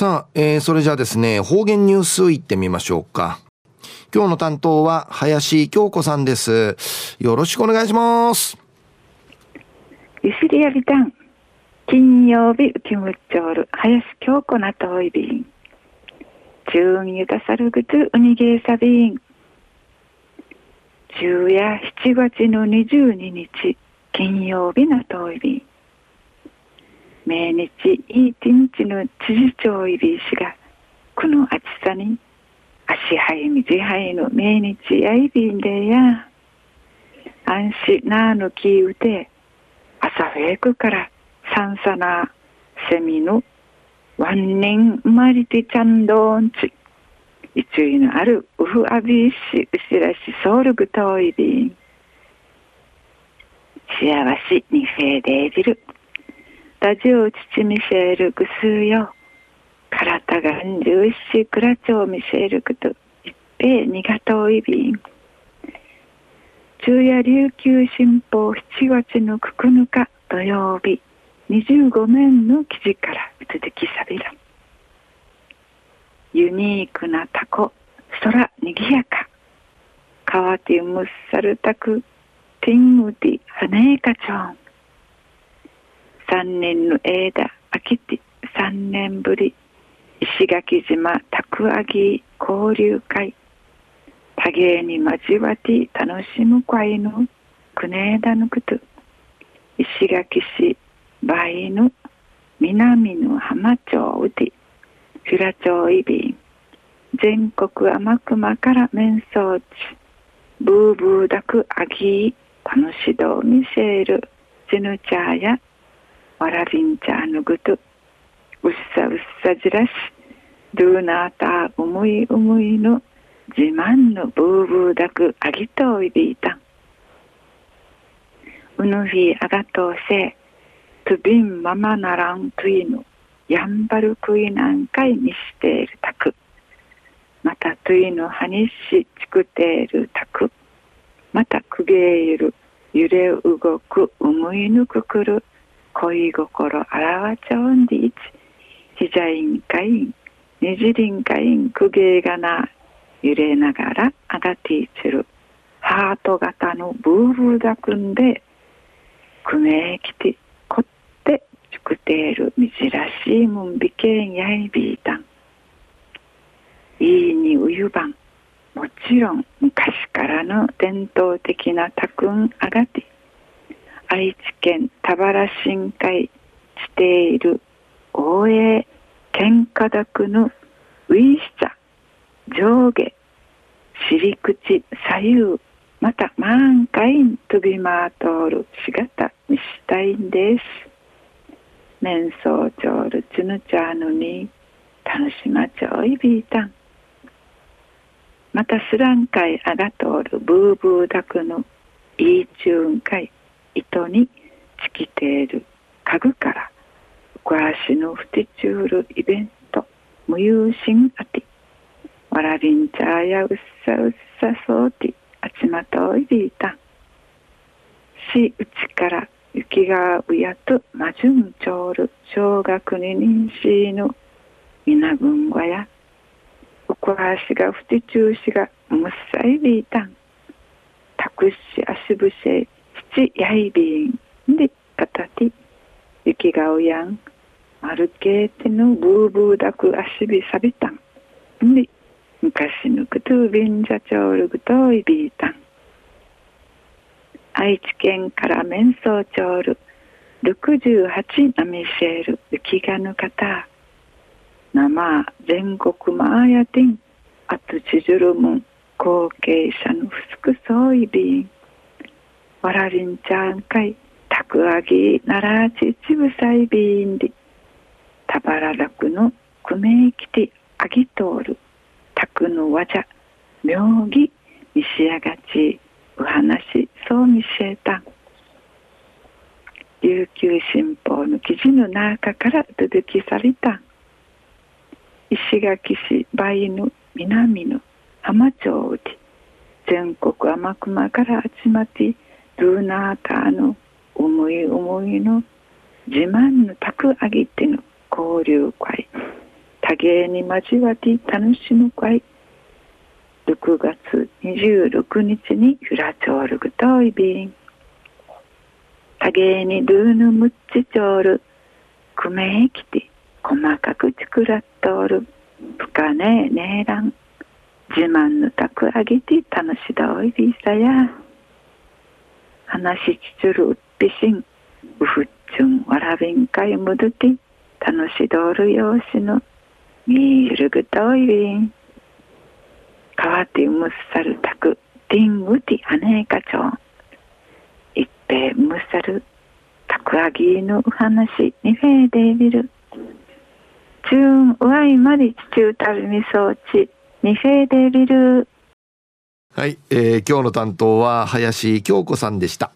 さあ、えー、それじゃあですね、方言ニュースいってみましょうか。今日の担当は林京子さんです。よろしくお願いします。ゆしりやびたん。金曜日、キムチョール、林京子なといびん。中ゆたさるぐつ、うにげいさびん。昼夜7月の22日、金曜日なといびん。命日いい一日の知事長いびしがこの暑さに足早みじはいの命日やいびんでや。安心なぬきうて朝早くからさんさなセミのワンネン生まれてちゃんどんち。いついのあるうふあびしうしらしソウルグトイビン。幸しにフェーデービル。ラジオ父ミシェールグスーよ。体がんじゅうしクラチョウミシェールグと一平にがといびん。昼夜琉球新報7月の9日土曜日25面の記事から続きさびら。ユニークなタコ、空にぎやか。川手むっさるたく、ティンウディ、ハネーカチョン。三年の間飽きて三年ぶり石垣島たくあぎ交流会。多芸に交わって楽しむ会のくねだぬくと。石垣市梅の南の浜町うて。平町いびん全国天熊から面相地。ブーブーダクアギー。楽しどミシェールジヌチャーやわらびんちゃぬぐとうっさうっさじらし。ドゥーナーターうむいうむいの自慢のブーブーだくあぎとおいびいた。うぬひあがとうせとびんままならんといのやんばるくいなんかいにしているたくまたといのはにしちくているたくまたくげいる揺れ動くうむいぬくくる。恋心あらわちょんでいちひじゃいんかいんねじりんかいんくげいがな揺れながらあがていちる。ハート型のブーブーだくんでくめきてこってちくているみじらしいもんびけんやいびいたんいいにうゆばん。もちろん昔からの伝統的なたくんあがて。愛知県田原深海している大江喧嘩だくのウィーシャ上下尻口左右また満開飛び回とるしがたにしたいんです。面相長るつぬちゃぬに楽しまちょいびいたん。またスランカイあがとるブーブーだくのいいちゅうんかい糸に尽きている家具から小足のふてちゅうるイベント無有心あてわらびんちゃやうっさうっさそうてあちまといびいた。しうちから雪がうやとまじゅんちょうる小学二年しのみなぐんごやうこはしがふてちゅうしがむっさいびいたん。たくし足ぶせちやいびんでかたて雪がうやん。まるけてのブーブーだく足びさびたん。で昔のくとびんじゃちょうるぐといびいたん。愛知県から面相ちょうる。68ナミシェール。雪がぬ方生全国マーヤティンあとちじゅるもん後継者のふすくそういびん。わらりんちゃんかいたくあぎならちちぶさいびんりたばららくのくめいきてあぎとおる。たくのわじゃ妙義みしやがちうはなしそうみしえた。琉球新報の記事の中から出てきされた。石垣市梅の南の浜町で全国天熊から集まってルーナーターの思い思いの自慢の宅あげての交流会。多芸に交わって楽しむ会。6月26日にフラチョールグトイビン多芸にドゥーヌムッチチョールクメイキテ細かく作らっとる。深ねえねえらん。自慢のたくあげて楽しだおいびさや。話しちつるうっぴしんうふっちゅんわらびんかいむどて楽しどるようしのみゆるぐといびんかわてむっさるたくティングティアネーカチョン一平むっさるたくあぎのう話にフェーデービル。チューンうわいまりちちゅうたびみそうちにフェーデービル。はい、えー、今日の担当は林京子さんでした。